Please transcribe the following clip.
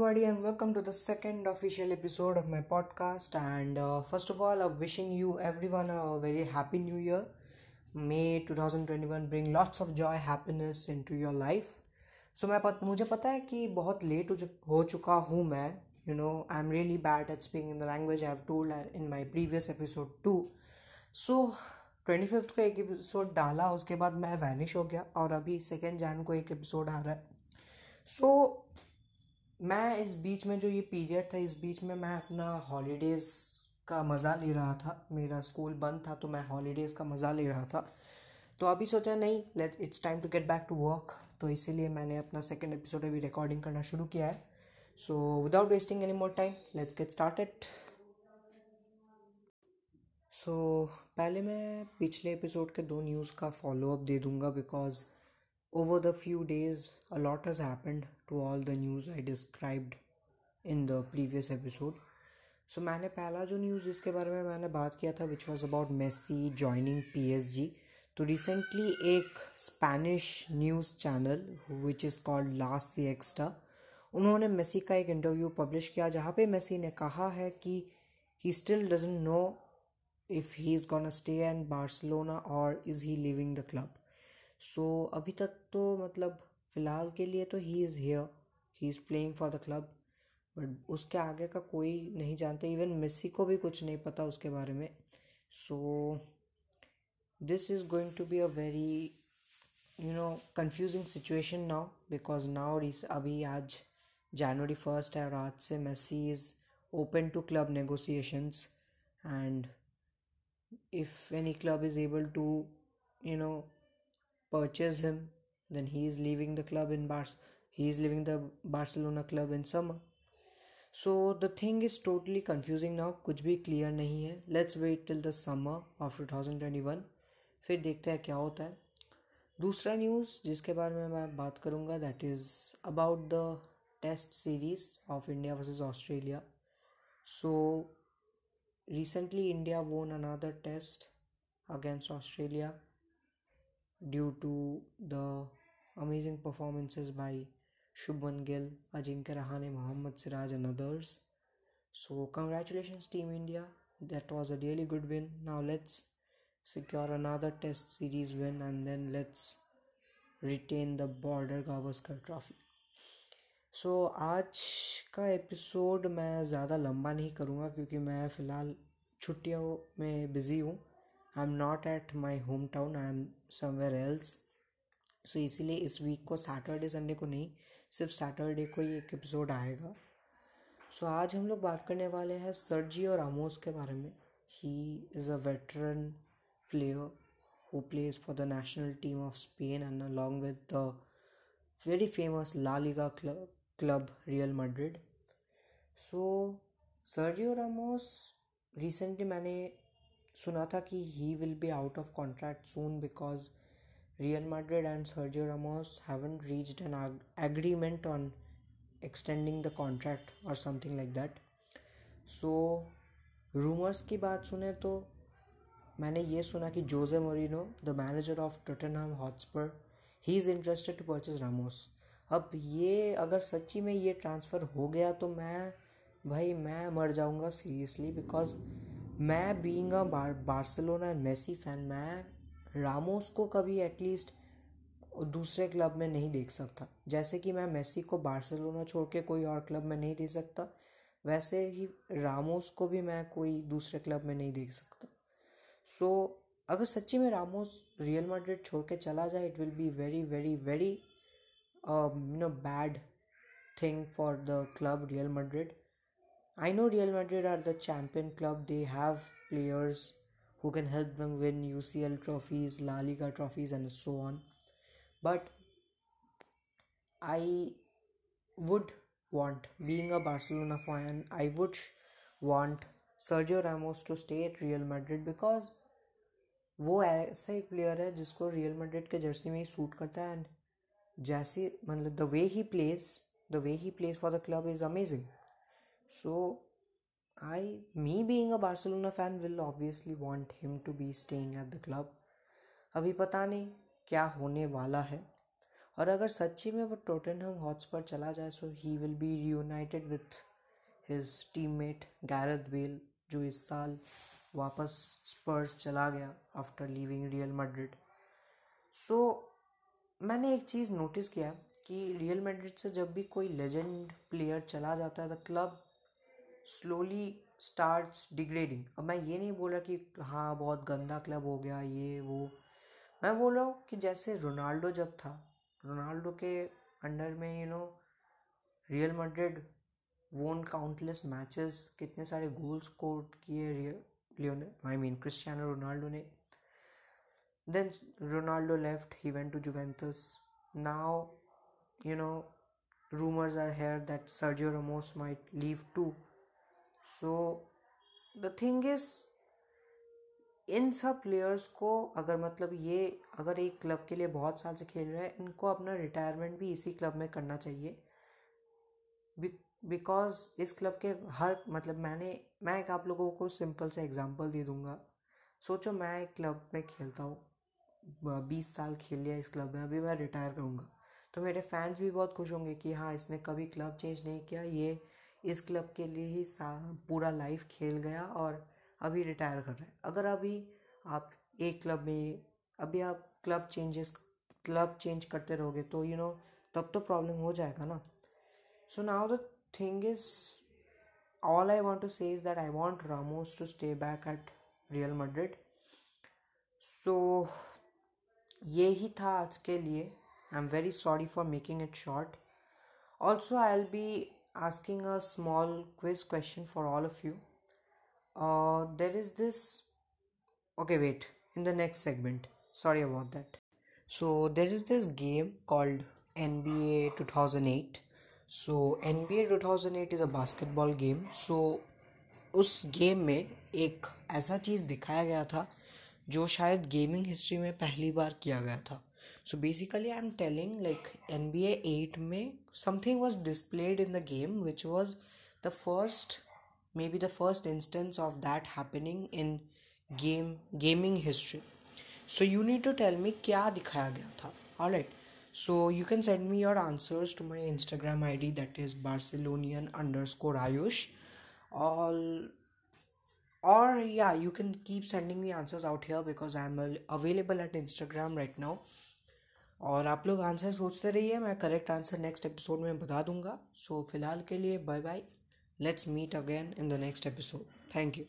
everybody, and welcome to the second official episode of my podcast. And uh, first of all, I'm wishing you everyone a very happy new year. May 2021 bring lots of joy, happiness into your life. So मैं पत, मुझे पता है कि बहुत late हो चुका हूँ मैं you know I am really bad at speaking in the language I have told in my previous episode too so twenty fifth को एक एपिसोड डाला उसके बाद मैं वैनिश हो गया को एक एपिसोड आ रहा है सो so, मैं इस बीच में जो ये पीरियड था, इस बीच में मैं अपना हॉलीडेज़ का मज़ा ले रहा था। मेरा स्कूल बंद था तो मैं हॉलीडेज़ का मज़ा ले रहा था। तो अभी सोचा, नहीं let it's time to get back to work तो इसीलिए मैंने अपना सेकेंड एपिसोड अभी रिकॉर्डिंग करना शुरू किया है। So without wasting any more time let's get started so पहले मैं पिछले एपिसोड के दो न्यूज़ का फॉलोअप दे दूँगा because over the few days a lot has happened to all the news i described in the previous episode. So so, मैंने पहला जो न्यूज़ जिसके बारे में मैंने बात किया था which was about Messi joining P S G तो रिसेंटली एक Spanish news channel which is called last Sexta उन्होंने मेसी का एक इंटरव्यू पब्लिश किया जहाँ पे मेसी ने कहा है कि he still doesn't know if he is gonna stay and Barcelona और is he leaving the club so अभी तक तो मतलब फ़िलहाल के लिए तो he is here he is playing for the club but उसके आगे का कोई नहीं जानता. इवन मेसी को भी कुछ नहीं पता उसके बारे में. So this is going to be a very you know confusing situation now because now अभी आज जनवरी फ़र्स्ट है और आज से Messi is open to club negotiations and if any club is able to you know purchase him, then he is leaving the club in Bar. He is leaving the Barcelona club in summer. So the thing is totally confusing now. कुछ भी clear नहीं है. Let's wait till the summer of 2021. फिर देखते हैं क्या होता है दूसरा न्यूज़ जिसके बारे में मैं बात करूँगा that is about the test series of India versus Australia so recently India won another test against Australia Due to the amazing performances by Shubman Gill Ajinkya Rahane Mohammed Siraj and others so congratulation team India that was a really good win now let's secure another test series win and then let's retain the Border Gavaskar trophy so आज का episode मैं ज़्यादा लंबा नहीं करूँगा क्योंकि मैं फ़िलहाल छुट्टियों में बिज़ी हूँ। I am not at my home town I am somewhere else so इसीलिए इस वीक को सैटरडे संडे को नहीं सिर्फ़ सैटरडे को ही एक एपिसोड आएगा। सो so, आज हम लोग बात करने वाले हैं सरजी और आमोस के बारे में। He is a veteran player who plays for the national team of Spain and along with the very famous LaLiga club club Real Madrid so Sergio Ramos recently मैंने सुना था कि he will be out of contract soon because Real Madrid and Sergio Ramos haven't reached an agreement on extending the contract और something like that so rumours की बात सुने तो मैंने ये सुना कि Jose Mourinho the manager of Tottenham Hotspur he is interested to purchase Ramos अब ये अगर सच्ची में ये ट्रांसफ़र हो गया तो मैं, भाई मैं मर जाऊँगा सीरियसली बिकॉज़ मैं being a Barcelona Messi fan मैं रामोस को कभी एटलीस्ट दूसरे क्लब में नहीं देख सकता। जैसे कि मैं मेसी को बार्सिलोना छोड़ के कोई और क्लब में नहीं दे सकता वैसे ही रामोस को भी मैं कोई दूसरे क्लब में नहीं देख सकता। सो so, अगर सच्ची में रामोस रियल मैड्रिड छोड़ के चला जाए it will be very very very you know bad thing for the club Real Madrid I know Real Madrid are the champion club. They have players who can help them win UCL trophies, La Liga trophies, and so on. But I would want, being a Barcelona fan, I would want Sergio Ramos to stay at Real Madrid because वो ऐसा एक player है जिसको real Madrid के Jersey में ही suit करता है and जैसे मतलब the way he plays the way he plays for the club is amazing So, I, me being a Barcelona fan, will obviously want him to be staying at the club. अभी पता नहीं क्या होने वाला है और अगर सच्ची में वो टोटनहम पर चला जाए so he will be reunited with his teammate Gareth Bale जो इस साल वापस स्पर्स चला गया after leaving Real Madrid so मैंने एक चीज़ नोटिस किया कि रियल मैड्रिड से जब भी कोई लेजेंड प्लेयर चला जाता है the club slowly starts degrading अब मैं ये नहीं बोल रहा कि हाँ बहुत गंदा क्लब हो गया, ये, वो। मैं बोल रहा हूँ कि जैसे रोनाल्डो जब था, रोनाल्डो के अंडर में you know Real Madrid won countless matches कितने सारे गोल स्कोर किए लियोने आई मीन क्रिस्टियानो रोनाल्डो ने। Then Ronaldo left he went to Juventus now you know rumors are here that Sergio Ramos might leave too. So, the thing is, इन सब players को अगर मतलब ये, अगर एक क्लब के लिए बहुत साल से खेल रहे हैं, इनको अपना रिटायरमेंट भी इसी क्लब में करना चाहिए। बिकॉज़ इस क्लब के हर मतलब मैंने, मैं एक आप लोगों को सिंपल से एग्जांपल दे दूँगा। सोचो मैं एक क्लब में खेलता हूँ बीस साल खेल लिया इस क्लब में, अभी मैं रिटायर करूँगा। तो मेरे फैंस भी बहुत खुश होंगे कि हाँ इसने कभी क्लब चेंज नहीं किया, ये इस क्लब के लिए ही पूरा लाइफ खेल गया और अभी रिटायर कर रहे हैं। अगर अभी आप एक क्लब में अभी आप क्लब चेंजेस क्लब चेंज करते रहोगे तो यू you नो know, तब तो प्रॉब्लम हो जाएगा ना। So now the thing is all I want to is that I want Ramos to stay back at Real Madrid so ये ही था आज के लिए। I am very sorry for making it short also I'll be asking a small quiz question for all of you uh, there is this okay wait in the next segment sorry about that so there is this game called nba 2008 so nba 2008 is a basketball game so उस game में एक ऐसा चीज़ दिखाया गया था जो शायद gaming history में पहली बार किया गया था so basically i'm telling like nba 8 may something was displayed in the game which was the first maybe the first instance of that happening in game gaming history. So you need to tell me kya dikhaya gaya tha. All right. So you can send me your answers to my instagram id that is barcelonian underscore ayush. All or yeah you can keep sending me answers out here because i'm available at instagram right now. और आप लोग answer सोचते रहिए मैं correct answer next episode में बता दूँगा। सो so, फ़िलहाल के लिए bye bye let's meet again in the next episode thank you.